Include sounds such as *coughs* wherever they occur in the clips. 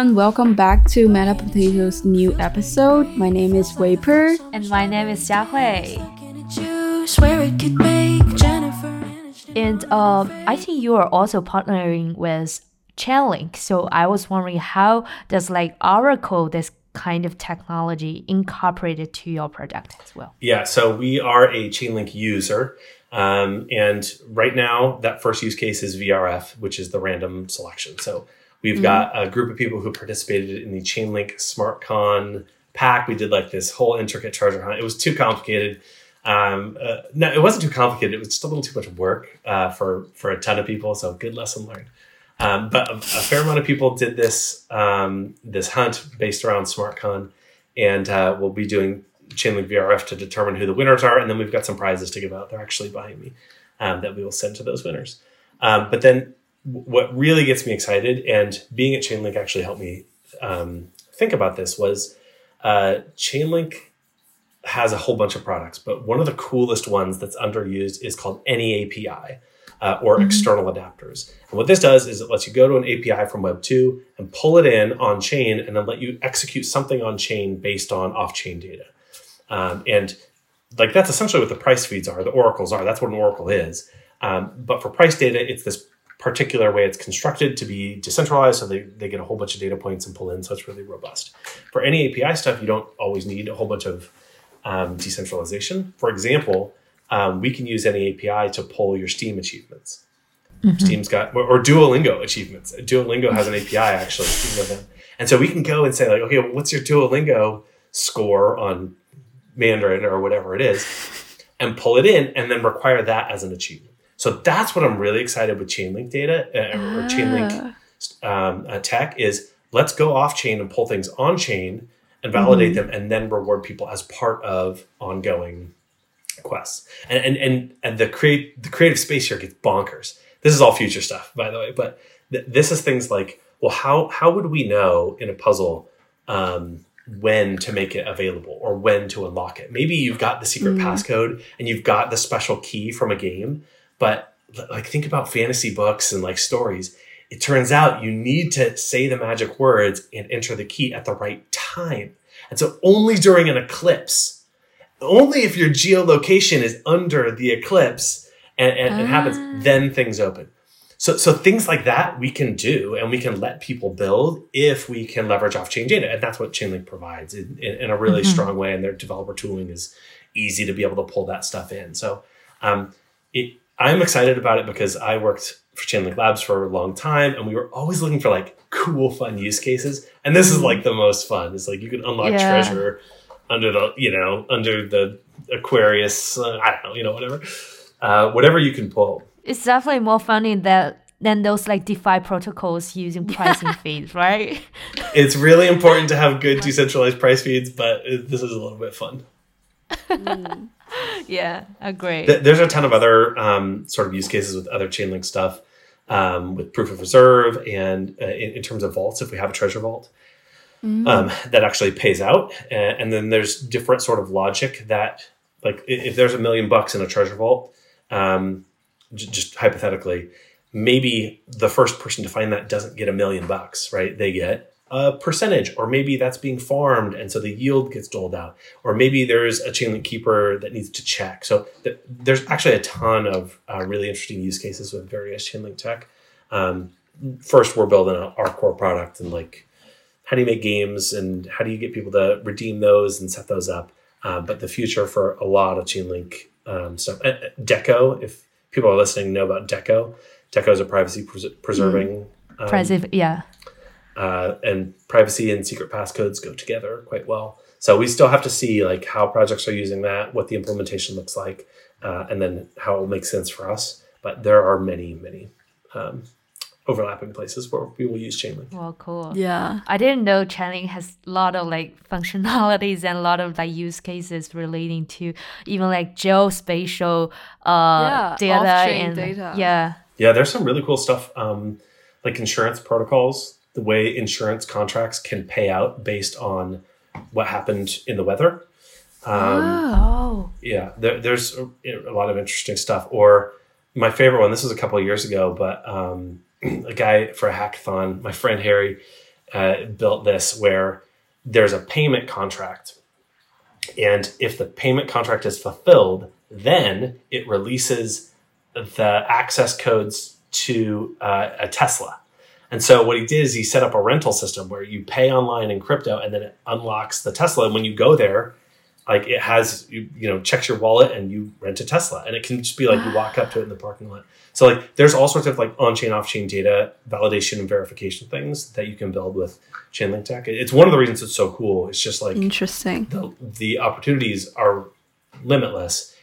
everyone. Welcome back to Meta Potato's new episode. My name is Wei Per. And my name is Xia Hui. And um, I think you are also partnering with Chainlink. So I was wondering how does like Oracle this kind of technology incorporated to your product as well? Yeah, so we are a Chainlink user. Um, and right now, that first use case is VRF, which is the random selection. So we've mm-hmm. got a group of people who participated in the Chainlink SmartCon pack. We did like this whole intricate treasure hunt. It was too complicated. Um, uh, no, it wasn't too complicated. It was just a little too much work uh, for for a ton of people. So good lesson learned. Um, but a, a, fair amount of people did this um, this hunt based around SmartCon, and uh, we'll be doing Chainlink VRF to determine who the winners are, and then we've got some prizes to give out. They're actually behind me um, that we will send to those winners. Um, but then, what really gets me excited, and being at Chainlink actually helped me um, think about this, was uh, Chainlink has a whole bunch of products, but one of the coolest ones that's underused is called Any API. Uh, or mm-hmm. external adapters. And what this does is it lets you go to an API from Web 2 and pull it in on chain and then let you execute something on chain based on off chain data. Um, and like that's essentially what the price feeds are, the oracles are. That's what an oracle is. Um, but for price data, it's this particular way it's constructed to be decentralized. So they, they get a whole bunch of data points and pull in. So it's really robust. For any API stuff, you don't always need a whole bunch of um, decentralization. For example, um, we can use any API to pull your Steam achievements. Mm-hmm. Steam's got, or Duolingo achievements. Duolingo has an API actually. And so we can go and say like, okay, well, what's your Duolingo score on Mandarin or whatever it is, and pull it in and then require that as an achievement. So that's what I'm really excited with Chainlink data uh, or Chainlink ah. um, uh, tech is let's go off chain and pull things on chain and validate mm-hmm. them and then reward people as part of ongoing quests. And, and, and, and the create, the creative space here gets bonkers. This is all future stuff, by the way, but th- this is things like, well, how, how would we know in a puzzle, um, when to make it available or when to unlock it. Maybe you've got the secret mm. passcode and you've got the special key from a game, but like think about fantasy books and like stories. It turns out you need to say the magic words and enter the key at the right time. And so only during an eclipse, only if your geolocation is under the eclipse and, and ah. it happens, ah. then things open. So, so things like that we can do and we can let people build if we can leverage off chain data. And that's what Chainlink provides in, in, in a really mm-hmm. strong way. And their developer tooling is easy to be able to pull that stuff in. So um, it, I'm excited about it because I worked for Chainlink Labs for a long time and we were always looking for like cool, fun use cases. And this is mm-hmm. like the most fun. It's like you can unlock yeah. treasure under the, you know, under the Aquarius, uh, I don't know, you know, whatever. Uh, whatever you can pull it's definitely more funny that than those like DeFi protocols using *laughs* pricing feeds, right? *laughs* It's really important to have good decentralized price feeds, but this is a little bit fun. *laughs* mm. *laughs* Yeah, agree. There's a ton of other um, sort of use cases with other Chainlink stuff, um, with proof of reserve, and uh, in, in, terms of vaults, if we have a treasure vault. Mm. Um, that actually pays out, and, and then there's different sort of logic that, like, if there's a million bucks in a treasure vault, um, just hypothetically, maybe the first person to find that doesn't get a million bucks, right? They get a percentage, or maybe that's being farmed, and so the yield gets doled out, or maybe there's a Chainlink keeper that needs to check. So th- there's actually a ton of uh, really interesting use cases with various Chainlink tech. Um, first, we're building our core product and like how do you make games and how do you get people to redeem those and set those up. Uh, but the future for a lot of Chainlink um, stuff, uh, Deco, if people are listening know about Deco. Deco is a privacy pres- preserving. Mm. Um, yeah. Uh, and privacy and secret passcodes go together quite well. So we still have to see like how projects are using that, what the implementation looks like, uh, and then how it will make sense for us. But there are many, many um, overlapping places where we will use Chainlink. Well, cool. Yeah. I didn't know Chainlink has a lot of like *laughs* functionalities and a lot of like use cases relating to even like geospatial uh, yeah, data and data. yeah. Yeah, there's some really cool stuff um, like insurance protocols, the way insurance contracts can pay out based on what happened in the weather. Um, oh. Yeah, there, there's a, a, lot of interesting stuff. Or my favorite one, this was a couple of years ago, but um, *clears throat* a guy for a hackathon, my friend Harry, uh, built this where there's a payment contract. And if the payment contract is fulfilled, then it releases the access codes to uh, a Tesla. And so what he did is he set up a rental system where you pay online in crypto and then it unlocks the Tesla. And when you go there, like it has you, you know checks your wallet and you rent a Tesla and it can just be like you walk up to it in the parking lot. So like there's all sorts of like on-chain, off-chain data validation and verification things that you can build with Chainlink Tech. It's one of the reasons it's so cool. It's just like Interesting. the, the opportunities are limitless.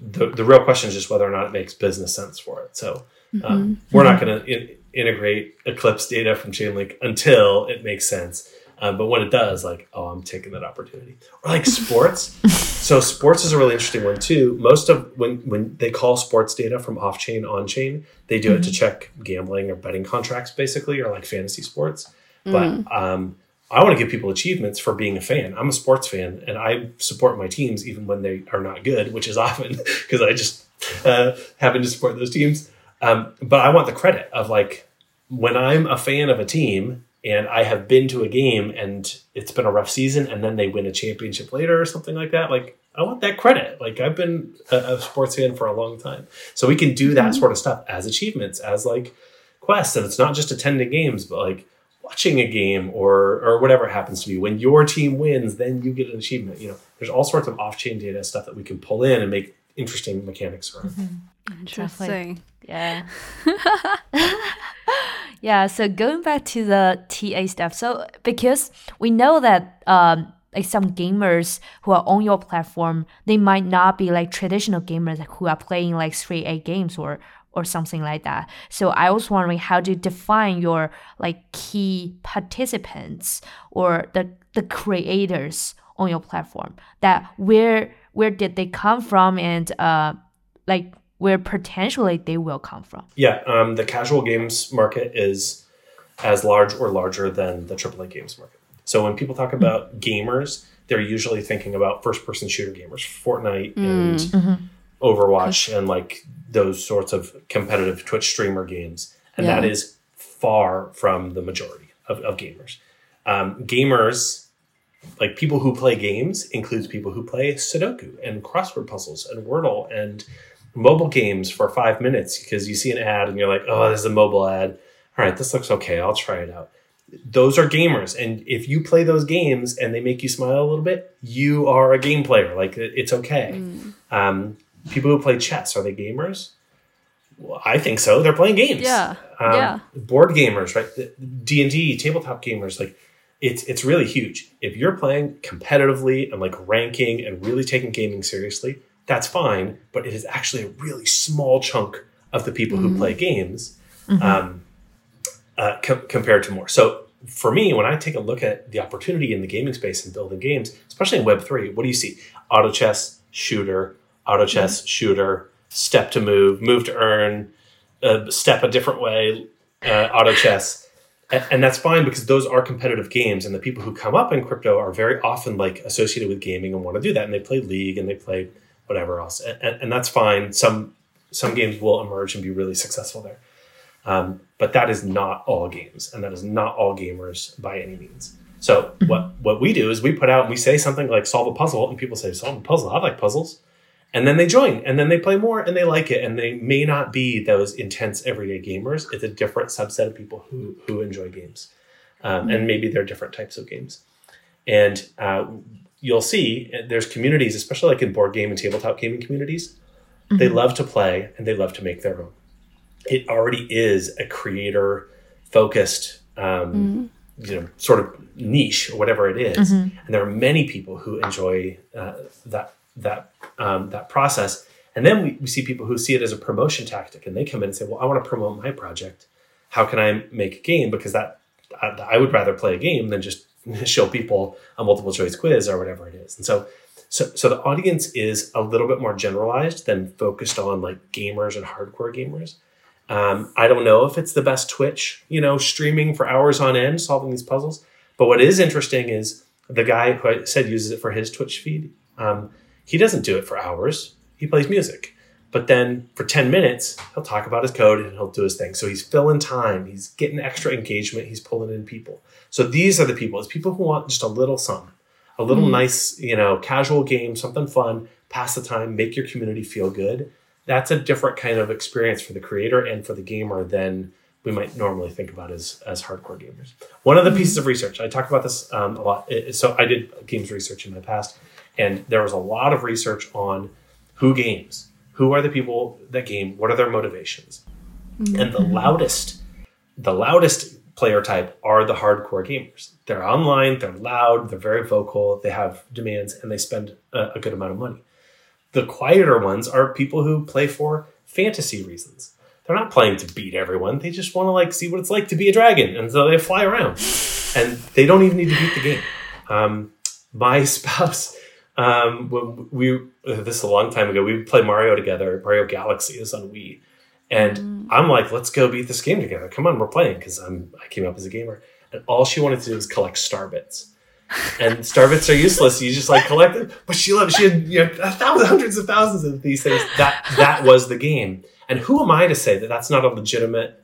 The, the real question is just whether or not it makes business sense for it. So um, we're not going to integrate Eclipse data from Chainlink until it makes sense. Um, but when it does, like, oh, I'm taking that opportunity. Or like sports. *laughs* so sports is a really interesting one too. Most of when when they call sports data from off chain on chain, they do it to check gambling or betting contracts, basically, or like fantasy sports. But um, I want to give people achievements for being a fan. I'm a sports fan, and I support my teams even when they are not good, which is *laughs* often because I just uh, happen to support those teams. Um, but I want the credit of like when I'm a fan of a team and I have been to a game and it's been a rough season, and then they win a championship later or something like that. Like I want that credit. Like I've been a, a sports fan for a long time, so we can do that mm-hmm. sort of stuff as achievements, as like quests, and it's not just attending games, but like watching a game or or whatever it happens to be. When your team wins, then you get an achievement. You know, there's all sorts of off-chain data stuff that we can pull in and make interesting mechanics around. Mm-hmm. Interesting. Yeah. *laughs* yeah. So going back to the TA stuff. So because we know that um like some gamers who are on your platform, they might not be like traditional gamers who are playing like three A games or or something like that. So I was wondering how to define your like key participants or the the creators on your platform. That where where did they come from and uh like where potentially they will come from. Yeah, um, the casual games market is as large or larger than the AAA games market. So when people talk about gamers, they're usually thinking about first-person shooter gamers, Fortnite and Overwatch, and like those sorts of competitive Twitch streamer games, and that Yeah. is far from the majority of, of gamers. Um, gamers, like people who play games, includes people who play Sudoku and crossword puzzles and Wordle and mobile games for five minutes because you see an ad and you're like, oh, this is a mobile ad. All right, this looks okay. I'll try it out. Those are gamers. And if you play those games and they make you smile a little bit, you are a game player. Like it's okay. Um, people who play chess, are they gamers? Well, I think so. They're playing games. Yeah. Um, Yeah. Board gamers, right? D and D, tabletop gamers, like it's it's really huge. If you're playing competitively and like ranking and really taking gaming seriously, that's fine. But it is actually a really small chunk of the people who play games um, uh, com- compared to more. So for me, when I take a look at the opportunity in the gaming space and building games, especially in Web three, what do you see? Auto chess, shooter, auto chess, shooter, step to move, move to earn, uh, step a different way, uh, auto chess. And, and that's fine because those are competitive games, and the people who come up in crypto are very often like associated with gaming and want to do that, and they play League and they play whatever else, and, and, and that's fine. Some some games will emerge and be really successful there, um, but that is not all games, and that is not all gamers by any means. So what what we do is we put out and we say something like solve a puzzle, and people say solve a puzzle. I like puzzles, and then they join, and then they play more, and they like it, and they may not be those intense everyday gamers. It's a different subset of people who who enjoy games, um, and maybe they're different types of games, and uh, you'll see uh, there's communities, especially like in board game and tabletop gaming communities. They love to play and they love to make their own. It already is a creator focused, um, you know, sort of niche or whatever it is. and there are many people who enjoy uh, that that um, that process. And then we, we see people who see it as a promotion tactic, and they come in and say, "Well, I want to promote my project. How can I make a game? Because that I, I would rather play a game than just *laughs* show people a multiple choice quiz or whatever it is." And so, so so the audience is a little bit more generalized than focused on like gamers and hardcore gamers. Um, I don't know if it's the best Twitch, you know, streaming for hours on end, solving these puzzles. But what is interesting is the guy who I said uses it for his Twitch feed. Um, he doesn't do it for hours. He plays music. But then for 10 minutes, he'll talk about his code and he'll do his thing. So he's filling time. He's getting extra engagement. He's pulling in people. So these are the people. It's people who want just a little something, a little Mm. nice, you know, casual game, something fun, pass the time, make your community feel good. That's a different kind of experience for the creator and for the gamer than we might normally think about as as hardcore gamers. One of the pieces of research I talk about this um, a lot. So I did games research in my past, and there was a lot of research on who games, who are the people that game, what are their motivations, and the loudest, the loudest player type are the hardcore gamers. They're online, they're loud, they're very vocal, they have demands, and they spend a, a good amount of money. The quieter ones are people who play for fantasy reasons. They're not playing to beat everyone. They just want to like see what it's like to be a dragon, and so they fly around, and they don't even need to beat the game. Um, my *laughs* spouse, um, when we this is a long time ago, we would play Mario together. Mario Galaxy is on Wii, and I'm like, let's go beat this game together. Come on, we're playing because I'm I came up as a gamer, and all she wanted to do was collect star bits. And star bits are useless. You just like collect them. But she loved. She had you know a thousand, hundreds of thousands of these things. That that was the game. And who am I to say that that's not a legitimate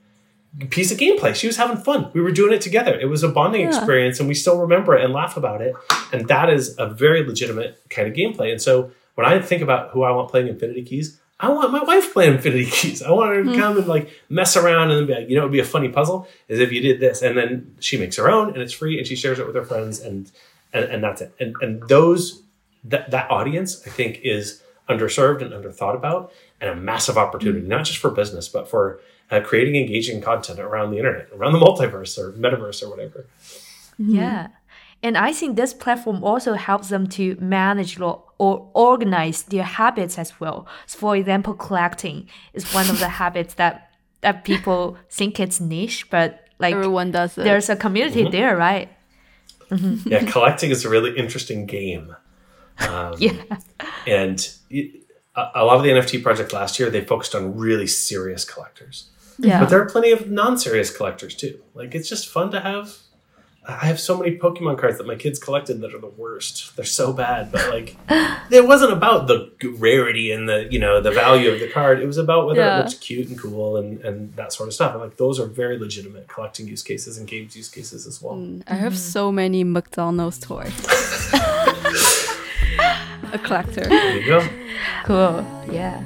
piece of gameplay? She was having fun. We were doing it together. It was a bonding Yeah. experience, and we still remember it and laugh about it. And that is a very legitimate kind of gameplay. And so when I think about who I want playing Infinity Keys, I want my wife playing Infinity Keys. I want her to come and like mess around and then be like, you know, it would be a funny puzzle is if you did this, and then she makes her own, and it's free, and she shares it with her friends, and and, and that's it. And and those that that audience, I think, is underserved and underthought about, and a massive opportunity, not just for business, but for uh, creating engaging content around the internet, around the multiverse or metaverse or whatever. Yeah. And I think this platform also helps them to manage lo- or organize their habits as well. So for example, collecting is one of the *laughs* habits that that people think it's niche, but like Everyone does it. there's a community there, right? *laughs* yeah, collecting is a really interesting game. Um, Yeah. And it, a, a lot of the NFT project last year, they focused on really serious collectors. yeah. But there are plenty of non-serious collectors too. Like it's just fun to have. I have so many Pokemon cards that my kids collected that are the worst. They're so bad, but like *laughs* it wasn't about the rarity and the you know the value of the card. It was about whether Yeah. it looks cute and cool and and that sort of stuff. And like those are very legitimate collecting use cases and games use cases as well. Mm, I have so many McDonald's toys. *laughs* a collector. There you go. Cool. Yeah.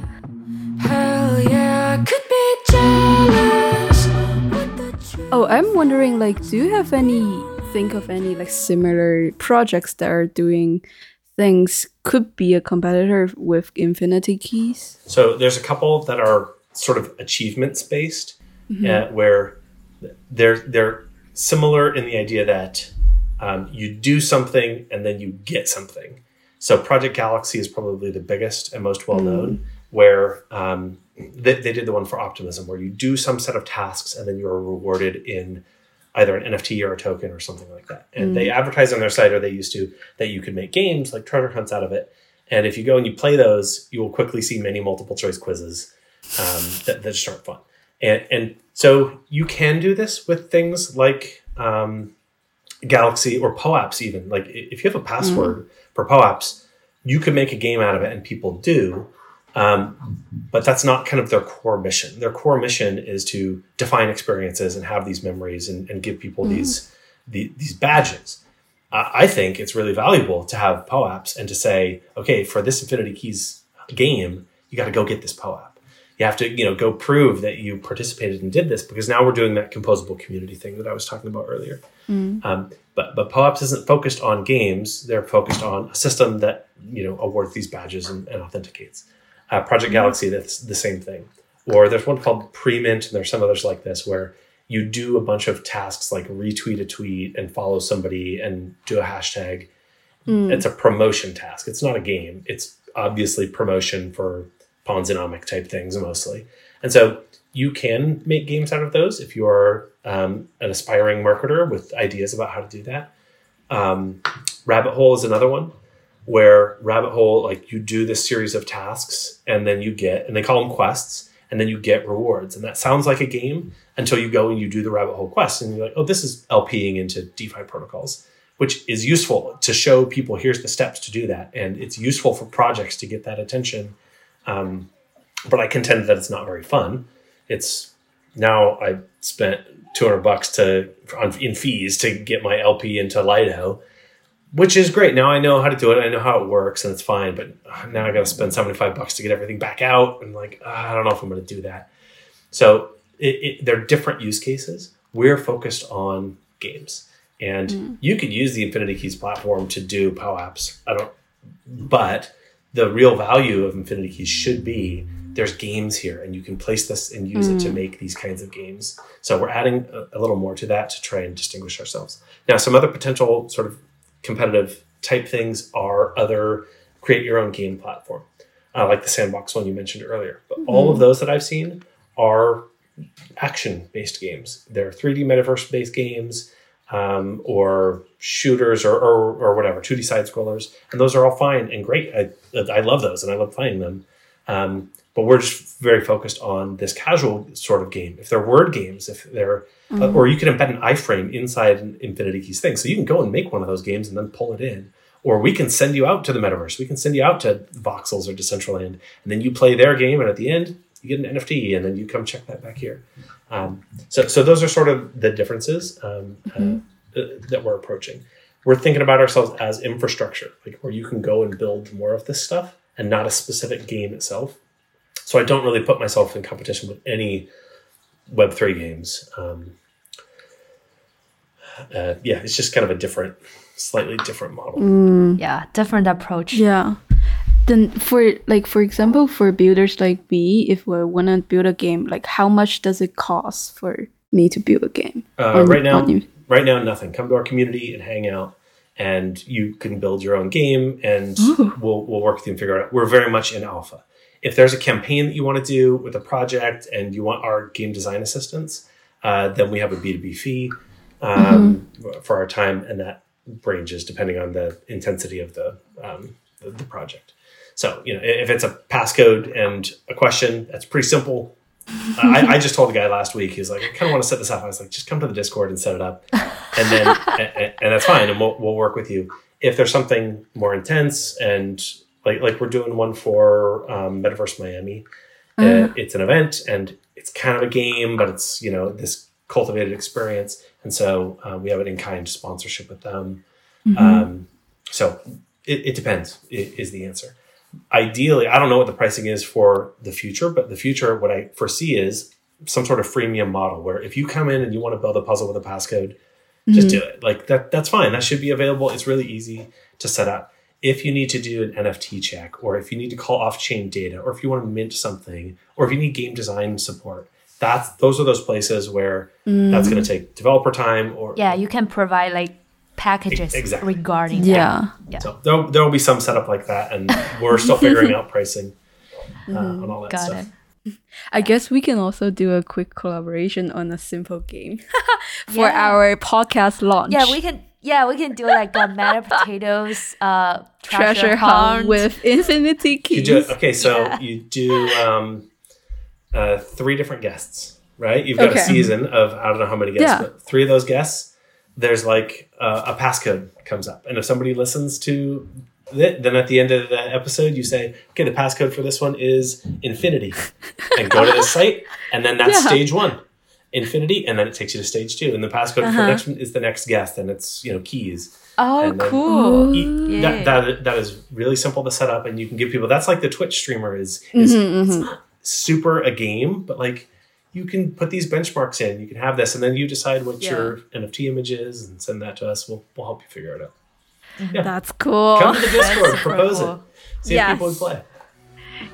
Hell yeah, could be jealous. with the truth. Oh, I'm wondering, like, do you have any think of any like similar projects that are doing things could be a competitor with Infinity Keys? So there's a couple that are sort of achievements based, uh, where they're they're similar in the idea that um, you do something and then you get something. So Project Galaxy is probably the biggest and most well known, where um, they, they did the one for Optimism, where you do some set of tasks and then you are rewarded in either an NFT or a token or something like that. And they advertise on their site, or they used to, that you could make games like treasure hunts out of it. And if you go and you play those, you will quickly see many multiple choice quizzes um, that, that just aren't fun. And, and so you can do this with things like um, Galaxy or POAPs, even. Like if you have a password for POAPs, you can make a game out of it, and people do. Um, but that's not kind of their core mission. Their core mission is to define experiences and have these memories and, and give people these the, these badges. I I think it's really valuable to have POAPs and to say, okay, for this Infinity Keys game, you got to go get this POAP. You have to, you know, go prove that you participated and did this because now we're doing that composable community thing that I was talking about earlier. Um, but but POAPs isn't focused on games; they're focused on a system that you know awards these badges and, and authenticates. Uh, Project Galaxy, that's the same thing. Or there's one called Premint, and there's some others like this where you do a bunch of tasks like retweet a tweet and follow somebody and do a hashtag. It's a promotion task. It's not a game. It's obviously promotion for Ponzinomic type things mostly. And so you can make games out of those if you are um, an aspiring marketer with ideas about how to do that. Um, Rabbit Hole is another one where Rabbit Hole, like you do this series of tasks and then you get, and they call them quests, and then you get rewards. And that sounds like a game until you go and you do the Rabbit Hole quest and you're like, oh, this is LPing into DeFi protocols, which is useful to show people here's the steps to do that. And it's useful for projects to get that attention. Um, but I contend that it's not very fun. It's now I spent 200 bucks to on, in fees to get my LP into Lido, which is great. Now I know how to do it. I know how it works, and it's fine. But now I got to spend 75 bucks to get everything back out, and like I don't know if I'm going to do that. So it, it, they're different use cases. We're focused on games, and mm. you could use the Infinity Keys platform to do POAPs. I don't, but the real value of Infinity Keys should be there's games here, and you can place this and use it to mm. make these kinds of games. So we're adding a, a little more to that to try and distinguish ourselves. Now, some other potential sort of competitive type things are other create your own game platform, uh, like the sandbox one you mentioned earlier. But all of those that I've seen are action based games. They're 3D metaverse based games um, or shooters or, or, or whatever, 2D side scrollers. And those are all fine and great. I, I love those and I love playing them. Um, but we're just very focused on this casual sort of game. If they're word games, if they're, uh, or you can embed an iframe inside an Infinity Keys thing. So you can go and make one of those games and then pull it in. Or we can send you out to the metaverse. We can send you out to Voxels or Decentraland, and then you play their game, and at the end, you get an NFT, and then you come check that back here. Um, so, so those are sort of the differences um, uh, uh, that we're approaching. We're thinking about ourselves as infrastructure, like where you can go and build more of this stuff, and not a specific game itself. So I don't really put myself in competition with any Web three games. Um, uh, yeah, it's just kind of a different, slightly different model. Yeah, different approach. Yeah. Then for like for example, for builders like me, if we wanna build a game, like how much does it cost for me to build a game? Uh, right now, you? right now, nothing. Come to our community and hang out, and you can build your own game, and we'll we'll work with you and figure it out. We're very much in alpha. If there's a campaign that you want to do with a project and you want our game design assistance, uh, then we have a B two B fee um, for our time, and that ranges depending on the intensity of the um, the, the project. So you know, if it's a passcode and a question, that's pretty simple. I, I just told the guy last week. He's like, I kind of want to set this up. I was like, just come to the Discord and set it up, and then *laughs* and, and that's fine, and we'll we'll work with you. If there's something more intense and like like we're doing one for um, Metaverse Miami, uh, it's an event and it's kind of a game, but it's you know this cultivated experience, and so uh, we have an in kind sponsorship with them. Um, so it, it depends. Is the answer ideally, I don't know what the pricing is for the future, but the future, what I foresee is some sort of freemium model where if you come in and you want to build a puzzle with a passcode, just do it. Like that, that's fine. That should be available. It's really easy to set up. If you need to do an NFT check, or if you need to call off-chain data, or if you want to mint something, or if you need game design support, that's those are those places where that's going to take developer time. Or Yeah, you can provide like packages Exactly. regarding that. Yeah. Yeah. so there there will be some setup like that, and we're still *laughs* figuring out pricing uh, on all that Got stuff. it. *laughs* I guess we can also do a quick collaboration on a simple game *laughs* for Yeah. our podcast launch. Yeah, we can. Yeah, we can do like a Meta Potatoes uh, treasure, treasure hunt hunt with infinity You keys. do okay, so you do um, uh, three different guests, right? You've got Okay. a season of I don't know how many guests, Yeah. but three of those guests, there's like uh, a passcode comes up, and if somebody listens to it, then at the end of the episode, you say, "Okay, the passcode for this one is infinity," and go to the site, and then that's *laughs* Yeah. stage one. Infinity, and then it takes you to stage two, and the passcode for the next one is the next guest, and it's you know keys. Oh, And cool. E- that, that that is really simple to set up and you can give people that's like the twitch streamer is is it's not super a game but like you can put these benchmarks in you can have this and then you decide what Yeah. your nft image is and send that to us we'll, we'll help you figure it out Yeah. That's cool. come to the *laughs* discord propose cool. it see Yes. if people would play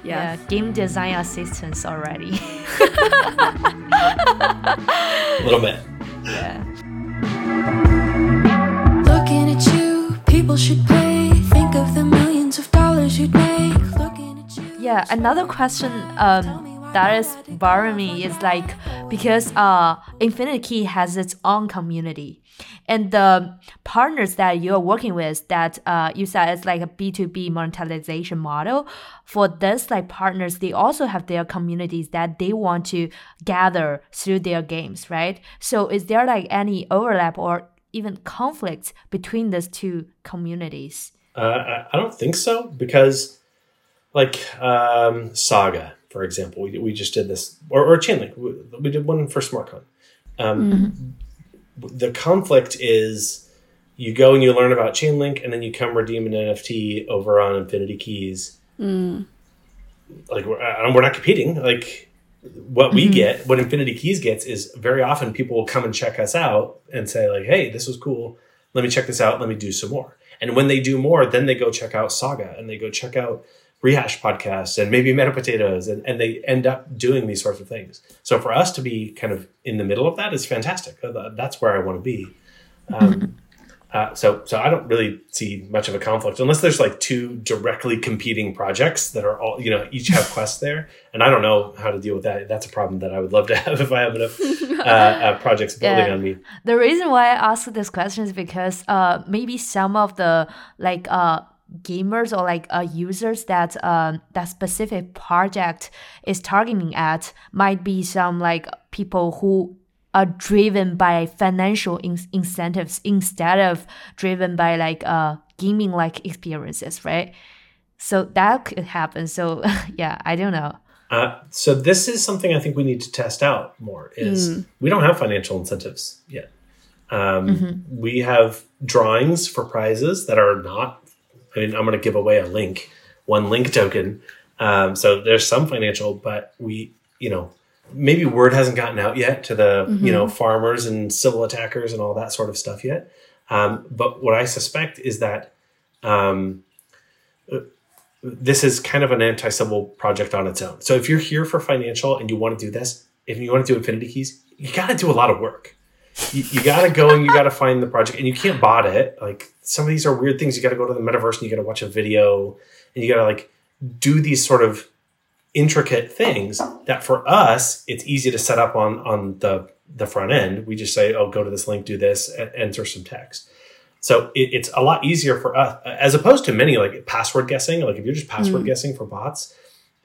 Yeah, game design assistants already. *laughs* *laughs* a little bit yeah. Looking at you, people should pay. Think of the millions of dollars you'd make. Looking at you. Yeah, another question um, that is bothering me is like because uh, Infinity Key has its own community, and the partners that you're working with that uh, you said it's like a B2B monetization model. For this, like partners, they also have their communities that they want to gather through their games, right? So is there like any overlap or even conflicts between these two communities? uh, I, don't think so because like um, saga for example. We, we just did this, or, or Chainlink. We, we did one for SmartCon. Um, mm-hmm. The conflict is you go and you learn about Chainlink, and then you come redeem an NFT over on Infinity Keys. Mm. Like we're, we're not competing. Like what we mm-hmm. get, what Infinity Keys gets, is very often people will come and check us out and say like, "Hey, this was cool. Let me check this out. Let me do some more." And when they do more, then they go check out Saga and they go check out Rehash podcasts and maybe Meta Potatoes, and, and they end up doing these sorts of things. So for us to be kind of in the middle of that is fantastic. Uh, That's where I want to be. Um, uh, so, so I don't really see much of a conflict unless there's like two directly competing projects that are all, you know, each have *laughs* quests there. And I don't know how to deal with that. That's a problem that I would love to *laughs* have if I have enough *laughs* uh, uh, projects building Yeah. on me. The reason why I ask this question is because uh maybe some of the like uh gamers or like uh users that um that specific project is targeting at might be some like people who are driven by financial in- incentives instead of driven by like uh gaming like experiences, right? So that could happen. So *laughs* yeah, I don't know. Uh, so this is something I think we need to test out more. Is we don't have financial incentives yet. Um, We have drawings for prizes that are not. I mean, I'm going to give away a link, one link token. Um, so there's some financial, but we, you know, maybe word hasn't gotten out yet to the you know farmers and Sybil attackers and all that sort of stuff yet. Um, but what I suspect is that um, this is kind of an anti-Sybil project on its own. So if you're here for financial and you want to do this, if you want to do Infinity Keys, you got to do a lot of work. You, you got to go and you got to find the project, and you can't bot it. Like some of these are weird things. You got to go to the metaverse and you got to watch a video, and you got to like do these sort of intricate things that for us it's easy to set up on on the the front end. We just say, "Oh, go to this link, do this, and enter some text." So it, it's a lot easier for us as opposed to many like password guessing. Like if you're just password mm. guessing for bots,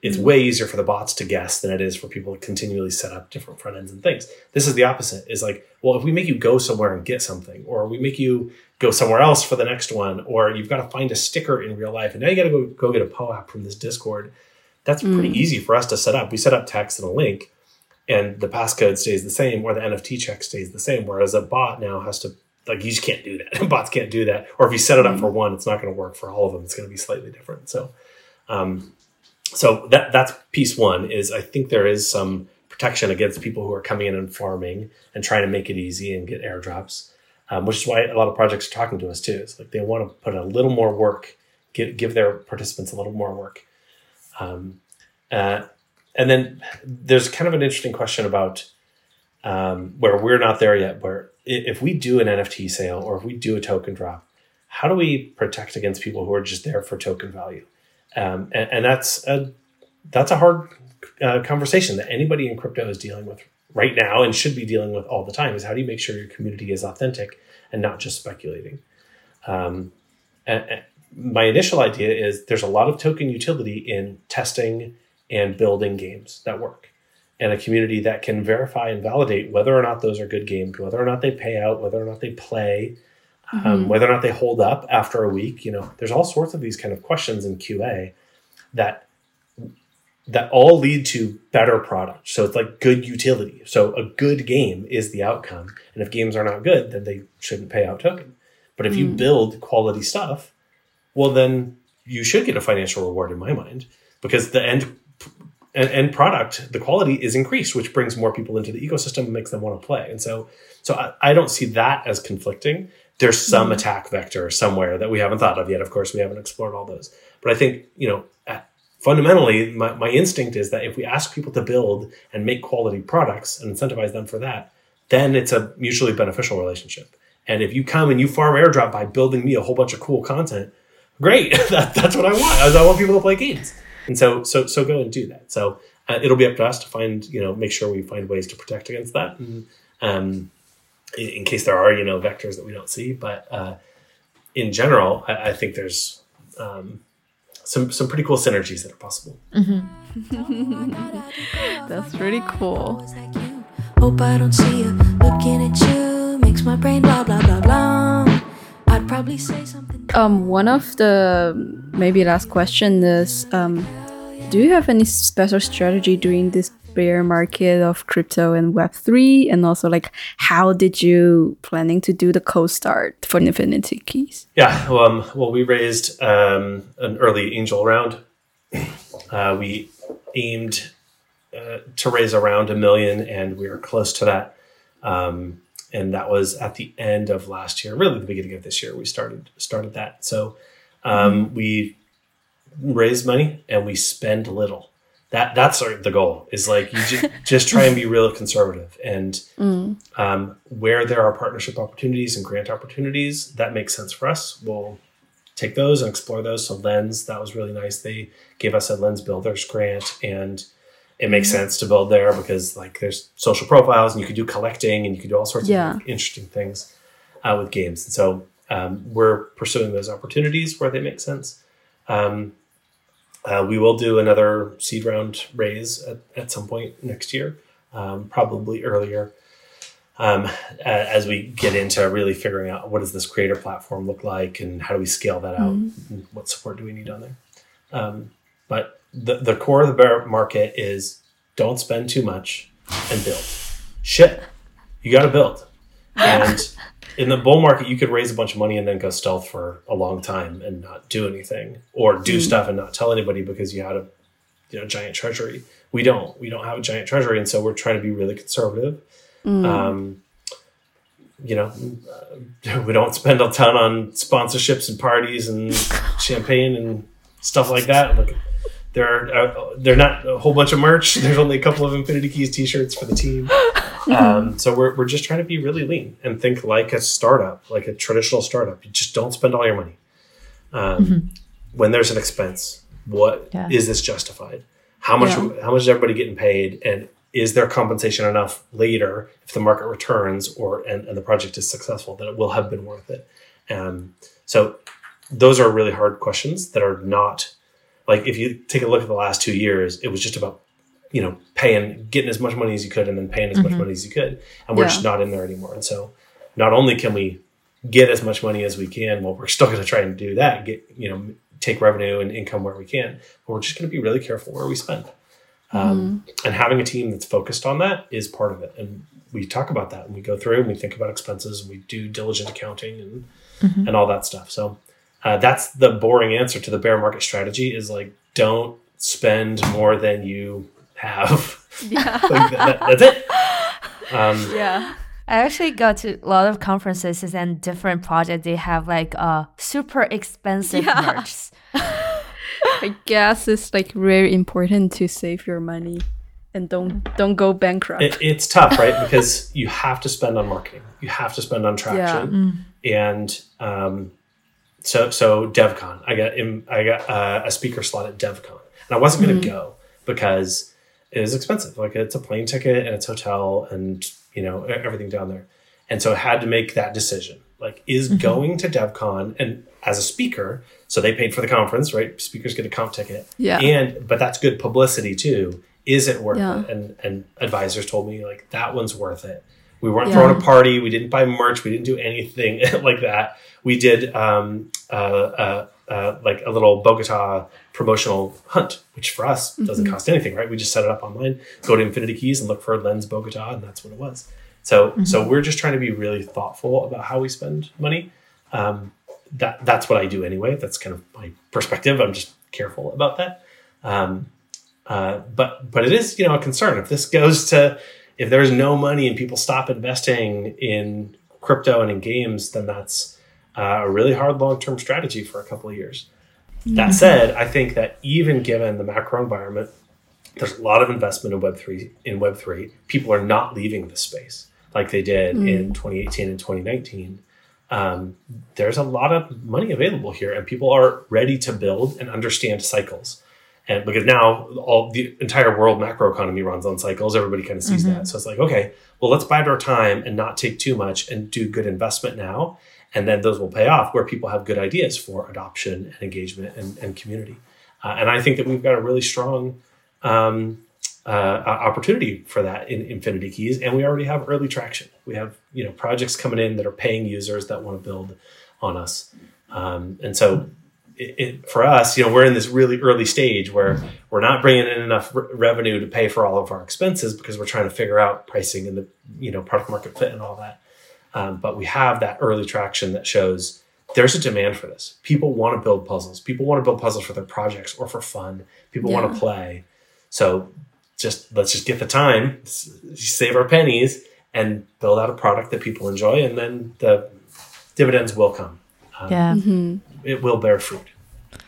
it's mm. way easier for the bots to guess than it is for people to continually set up different front ends and things. This is the opposite. Is like, well, if we make you go somewhere and get something, or we make you go somewhere else for the next one, or you've got to find a sticker in real life, and now you got to go go get a POAP from this Discord. That's pretty mm. easy for us to set up. We set up text and a link, and the passcode stays the same, or the NFT check stays the same. Whereas a bot now has to like you just can't do that. *laughs* Bots can't do that. Or if you set it up mm. for one, it's not going to work for all of them. It's going to be slightly different. So, um, so that that's piece one. Is I think there is some protection against people who are coming in and farming and trying to make it easy and get airdrops, um, which is why a lot of projects are talking to us too. It's like they want to put a little more work, give give their participants a little more work. Um, uh, and then there's kind of an interesting question about um, where we're not there yet. Where if we do an NFT sale or if we do a token drop, how do we protect against people who are just there for token value? Um, and, and that's a that's a hard uh, conversation that anybody in crypto is dealing with right now and should be dealing with all the time. Is how do you make sure your community is authentic and not just speculating? Um, and, and my initial idea is there's a lot of token utility in testing and building games that work and a community that can verify and validate whether or not those are good games, whether or not they pay out, whether or not they play, um, whether or not they hold up after a week. You know, there's all sorts of these kind of questions in QA that that all lead to better product. So it's like good utility. So a good game is the outcome, and if games are not good, then they shouldn't pay out token. But if you build quality stuff, well, then you should get a financial reward in my mind because the end and product, the quality is increased, which brings more people into the ecosystem and makes them want to play. And so, so I, I don't see that as conflicting. There's some attack vector somewhere that we haven't thought of yet. Of course, we haven't explored all those. But I think, you know, fundamentally, my, my instinct is that if we ask people to build and make quality products and incentivize them for that, then it's a mutually beneficial relationship. And if you come and you farm airdrop by building me a whole bunch of cool content, great. *laughs* that, that's what I want. I want people to play games. And so, so, so go and do that. So uh, it'll be up to us to find, you know, make sure we find ways to protect against that. And, um, in, in case there are, you know, vectors that we don't see, but uh, in general, I, I think there's um, some some pretty cool synergies that are possible. *laughs* That's really cool. Hope I don't see you looking at you. Makes my brain blah blah blah blah. I'd probably say something. Um, one of the maybe last question is um, Do you have any special strategy during this bear market of crypto and Web3? And also, like, how did you planning to do the co-start for Infinity Keys? Yeah, um, well, we raised um, an early angel round. *coughs* Uh, we aimed uh, to raise around a million, and we were close to that. Um, and that was at the end of last year, really the beginning of this year. We started started that. So um, we raise money and we spend little. That that's our, the goal. Is like you just, *laughs* just try and be real conservative, and um, where there are partnership opportunities and grant opportunities that makes sense for us, we'll take those and explore those. So Lens, that was really nice. They gave us a Lens Builders grant, and it makes sense to build there because like there's social profiles, and you could do collecting, and you could do all sorts Yeah. of interesting things uh, with games. And so um, we're pursuing those opportunities where they make sense. Um, uh, we will do another seed round raise at, at some point next year, um, probably earlier. Um, as we get into really figuring out what does this creator platform look like and how do we scale that out and what support do we need on there. Um, but the, the core of the bear market is don't spend too much and build. Shit, you got to build. *laughs* And in the bull market, you could raise a bunch of money and then go stealth for a long time and not do anything, or do stuff and not tell anybody because you had a you know giant treasury. We don't. We don't have a giant treasury, and so we're trying to be really conservative. Um, you know, uh, *laughs* we don't spend a ton on sponsorships and parties and *laughs* champagne and stuff like that. Like, there are uh, they're not a whole bunch of merch. *laughs* There's only a couple of Infinity Keys T-shirts for the team. Um, so we're we're just trying to be really lean and think like a startup, like a traditional startup. You just don't spend all your money. Um, When there's an expense, what is Yeah. this justified? How much Yeah. how much is everybody getting paid, and is there compensation enough later if the market returns or and, and the project is successful that it will have been worth it? Um, so those are really hard questions that are not like if you take a look at the last two years, it was just about you know paying getting as much money as you could and then paying as much money as you could, and we're Yeah. just not in there anymore. And so not only can we get as much money as we can, well, we're still *laughs* going to try and do that, get you know take revenue and income where we can, but we're just going to be really careful where we spend. Um, and having a team that's focused on that is part of it. And we talk about that and we go through and we think about expenses and we do diligent accounting and and all that stuff. So uh, that's the boring answer to the bear market strategy is like don't spend more than you have. *laughs* Yeah. Like, that- that's it. Um, yeah. I actually got to a lot of conferences and different projects. They have like uh super expensive Yeah. merch. *laughs* *laughs* I guess it's like very important to save your money and don't don't go bankrupt. it, it's tough, right? Because you have to spend on marketing, you have to spend on traction, and um, so so DevCon. I got I got uh, a speaker slot at DevCon, and I wasn't going to go because it is expensive. Like it's a plane ticket and it's hotel and you know everything down there, and so I had to make that decision. Like, is going to DevCon and as a speaker, so they paid for the conference, right? Speakers get a comp ticket, Yeah. and but that's good publicity too. Is it worth Yeah. it? And and advisors told me like that one's worth it. We weren't Yeah. throwing a party. We didn't buy merch. We didn't do anything *laughs* like that. We did um, uh, uh, uh, like a little Bogota promotional hunt, which for us doesn't Mm-hmm. cost anything, right? We just set it up online, go to Infinity Keys and look for Lens Bogota, and that's what it was. So Mm-hmm. so we're just trying to be really thoughtful about how we spend money. Um, that that's what I do anyway. That's kind of my perspective. I'm just careful about that. Um, uh, but but it is you know a concern if this goes to if there's no money and people stop investing in crypto and in games, then that's uh, a really hard long term strategy for a couple of years. That said, I think that even given the macro environment, there's a lot of investment in Web three. In Web three, people are not leaving the space like they did in 2018 and 2019. Um, there's a lot of money available here, and people are ready to build and understand cycles. And because now all the entire world macroeconomy runs on cycles, everybody kind of sees that. So it's like, okay, well, let's bide our time and not take too much and do good investment now. And then those will pay off where people have good ideas for adoption and engagement and, and community. Uh, and I think that we've got a really strong um, uh, opportunity for that in Infinity Keys, and we already have early traction. We have you know projects coming in that are paying users that want to build on us, um, and so it, it, for us, you know, we're in this really early stage where we're not bringing in enough re- revenue to pay for all of our expenses because we're trying to figure out pricing and the you know product market fit and all that. Um, but we have that early traction that shows there's a demand for this. People want to build puzzles. People want to build puzzles for their projects or for fun. People want to play. So just let's just get the time, save our pennies, and build out a product that people enjoy, and then the dividends will come. Um, Yeah. It will bear fruit.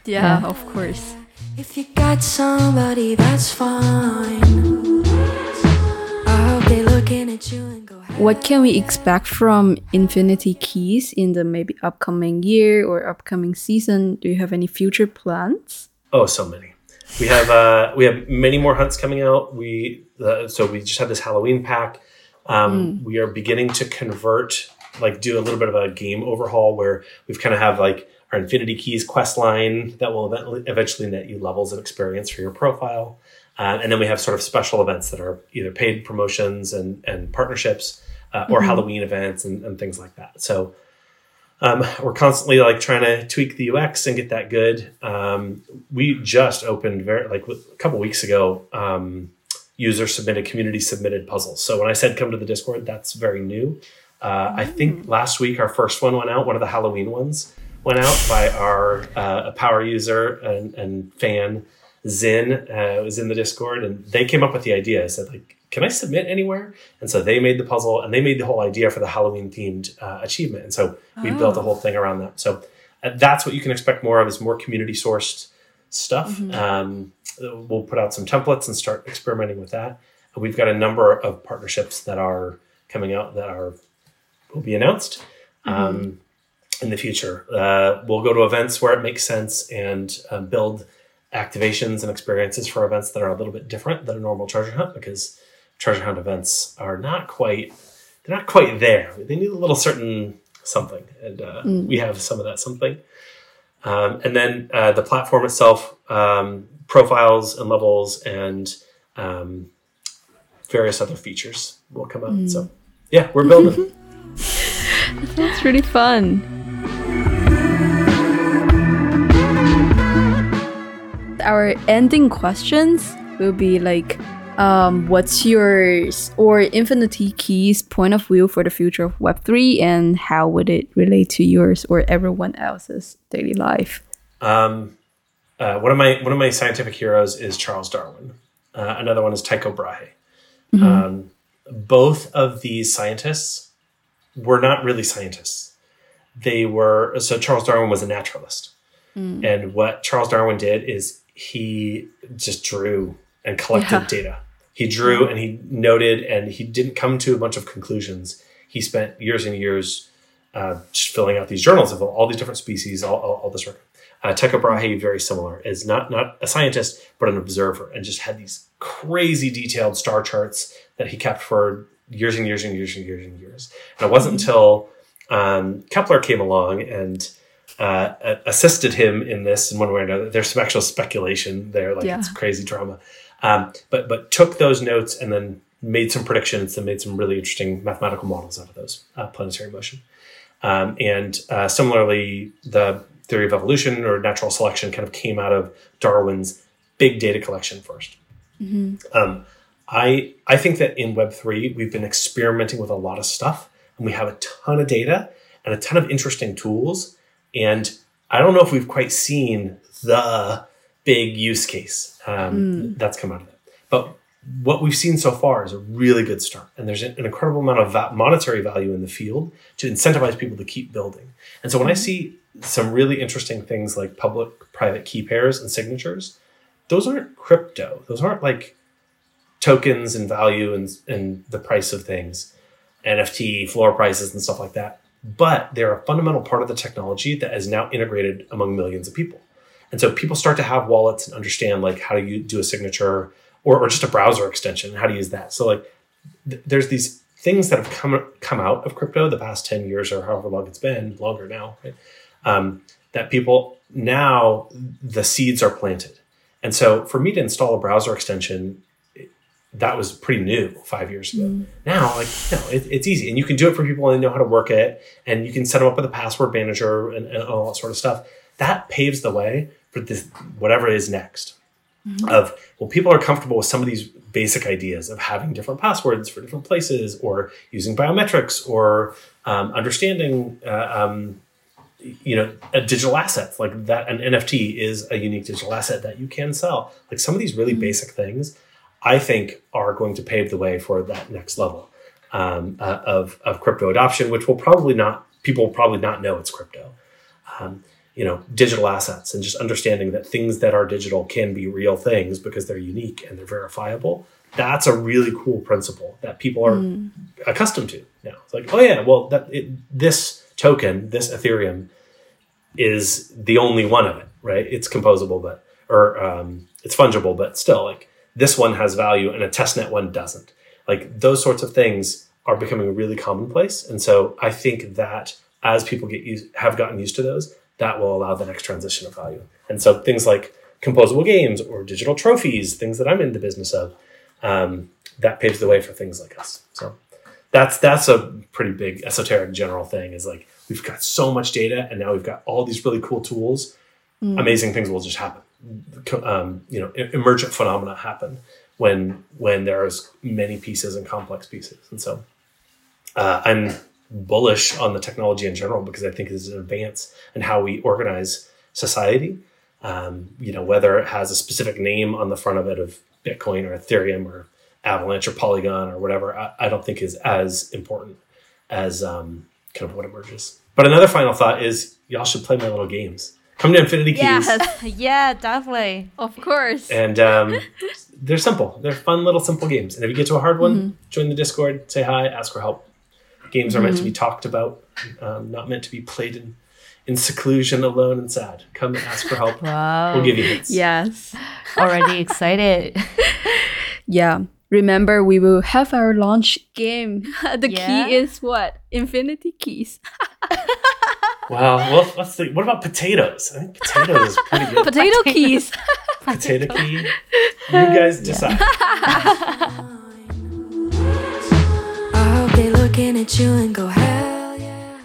Yeah, Yeah. of course. If you got somebody, that's fine. I hope they looking at you and go, hey. What can we expect from Infinity Keys in the maybe upcoming year or upcoming season? Do you have any future plans? Oh, so many. We have uh, we have many more hunts coming out. We uh, so we just had this Halloween pack. Um, We are beginning to convert, like do a little bit of a game overhaul where we've kind of have like our Infinity Keys quest line that will eventually net you levels of experience for your profile, uh, and then we have sort of special events that are either paid promotions and and partnerships uh, or Halloween events and, and things like that. So um, we're constantly like trying to tweak the UX and get that good. Um, we just opened very like a couple weeks ago. Um, user submitted, community submitted puzzles. So when I said come to the Discord, that's very new. Uh, I think last week our first one went out. One of the Halloween ones went out by our uh, a power user and, and fan Zin uh, was in the Discord, and they came up with the idea. I said like, "Can I submit anywhere?" And so they made the puzzle, and they made the whole idea for the Halloween themed uh, achievement. And so we built a whole thing around that. So uh, that's what you can expect more of is more community sourced stuff. Um, we'll put out some templates and start experimenting with that. And we've got a number of partnerships that are coming out that are will be announced um, in the future. Uh, we'll go to events where it makes sense and um, build activations and experiences for events that are a little bit different than a normal treasure hunt because treasure hunt events are not quite they're not quite there. They need a little certain something, and uh, we have some of that something. Um, and then uh, the platform itself, um, profiles and levels, and um, various other features will come out. So, yeah, we're building. *laughs* That's really fun. Our ending questions will be like, um, what's yours or Infinity Keys point of view for the future of Web3 and how would it relate to yours or everyone else's daily life? Um, uh, one of my one of my scientific heroes is Charles Darwin. Uh, another one is Tycho Brahe. Um, both of these scientists were not really scientists. They were so Charles Darwin was a naturalist, and what Charles Darwin did is he just drew and collected Yeah. data. He drew and he noted, and he didn't come to a bunch of conclusions. He spent years and years uh, just filling out these journals of all these different species, all, all, all this work. Uh, Tycho Brahe, very similar, is not not a scientist but an observer, and just had these crazy detailed star charts that he kept for years and years and years and years and years. And it wasn't until um, Kepler came along and uh, assisted him in this in one way or another. There's some actual speculation there, like Yeah. it's crazy drama, um, but but took those notes and then made some predictions and made some really interesting mathematical models out of those uh, planetary motion. Um, and uh, similarly, the theory of evolution or natural selection kind of came out of Darwin's big data collection 1st Um, I I think that in Web three we've been experimenting with a lot of stuff, and we have a ton of data and a ton of interesting tools. And I don't know if we've quite seen the big use case um, that's come out of it, but what we've seen so far is a really good start. And there's an, an incredible amount of va- monetary value in the field to incentivize people to keep building. And so when I see some really interesting things like public private key pairs and signatures, those aren't crypto. Those aren't like tokens and value and, and the price of things, NFT, floor prices, and stuff like that. But they're a fundamental part of the technology that is now integrated among millions of people. And so people start to have wallets and understand like how do you do a signature or, or just a browser extension, how to use that. So like th- there's these things that have come come out of crypto the past 10 years or however long it's been, longer now, right? um, that people now the seeds are planted. And so for me to install a browser extension, that was pretty new five years ago. Now, like, no, it, it's easy. And you can do it for people and they know how to work it. And you can set them up with a password manager and, and all that sort of stuff. that paves the way for this whatever is next. Of well, people are comfortable with some of these basic ideas of having different passwords for different places, or using biometrics, or um, understanding, uh, um, you know, a digital assets like that. An NFT is a unique digital asset that you can sell. Like some of these really basic things, I think are going to pave the way for that next level um, uh, of of crypto adoption, which will probably not people will probably not know it's crypto. Um, you know, digital assets and just understanding that things that are digital can be real things because they're unique and they're verifiable. That's a really cool principle that people are accustomed to now. It's like, oh yeah, well, that it, this token, this Ethereum, is the only one of it, right? It's composable, but or um, it's fungible, but still, like this one has value and a testnet one doesn't. Like those sorts of things are becoming really commonplace, and so I think that as people get used, have gotten used to those, that will allow the next transition of value. And so things like composable games or digital trophies, things that I'm in the business of, um, that paves the way for things like us. So that's that's a pretty big esoteric general thing. Is like we've got so much data, and now we've got all these really cool tools. Amazing things will just happen. Um, you know, emergent phenomena happen when when there's many pieces and complex pieces, and so uh, I'm bullish on the technology in general because I think it's an advance in how we organize society. Um, you know, whether it has a specific name on the front of it of Bitcoin or Ethereum or Avalanche or Polygon or whatever, I, I don't think is as important as um, kind of what emerges. But another final thought is y'all should play my little games. Come to Infinity Keys. Yes, *laughs* yeah, definitely. of course. And um, they're simple. They're fun little simple games. And if you get to a hard one, join the Discord, say hi, ask for help. Games are meant to be talked about, um, not meant to be played in, in seclusion, alone and sad. Come and ask for help. Wow. We'll give you hints. yes. Already *laughs* excited. *laughs* Yeah. Remember, we will have our launch game. the Yeah? key is what? Infinity keys. Wow. Well, let's see. What about potatoes? I think potatoes is pretty good. *laughs* Potato keys. *laughs* Potato key. You guys decide. I hope they looking at you and go, hell yeah.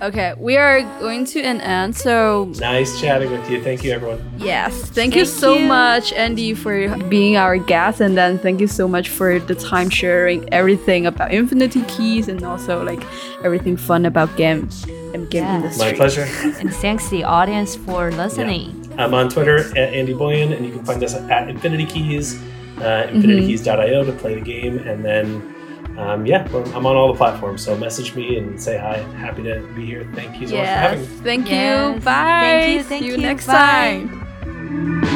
Okay, we are going to an end. So, Nice chatting with you. Thank you, everyone. yes, thank, you so you. much, Andy, for being our guest. And then thank you so much for the time sharing everything about Infinity Keys and also like everything fun about game and game Yeah. industry. My pleasure. *laughs* and thanks to the audience for listening. I'm on Twitter at Andy Boyan, and you can find us at Infinity Keys, uh, infinitykeys.io to play the game. And then, um, yeah, I'm on all the platforms. So message me and say hi. Happy to be here. Thank you so much for having Yes, me. thank Yes. you. Bye. Thank you, thank See you you. next Bye. time.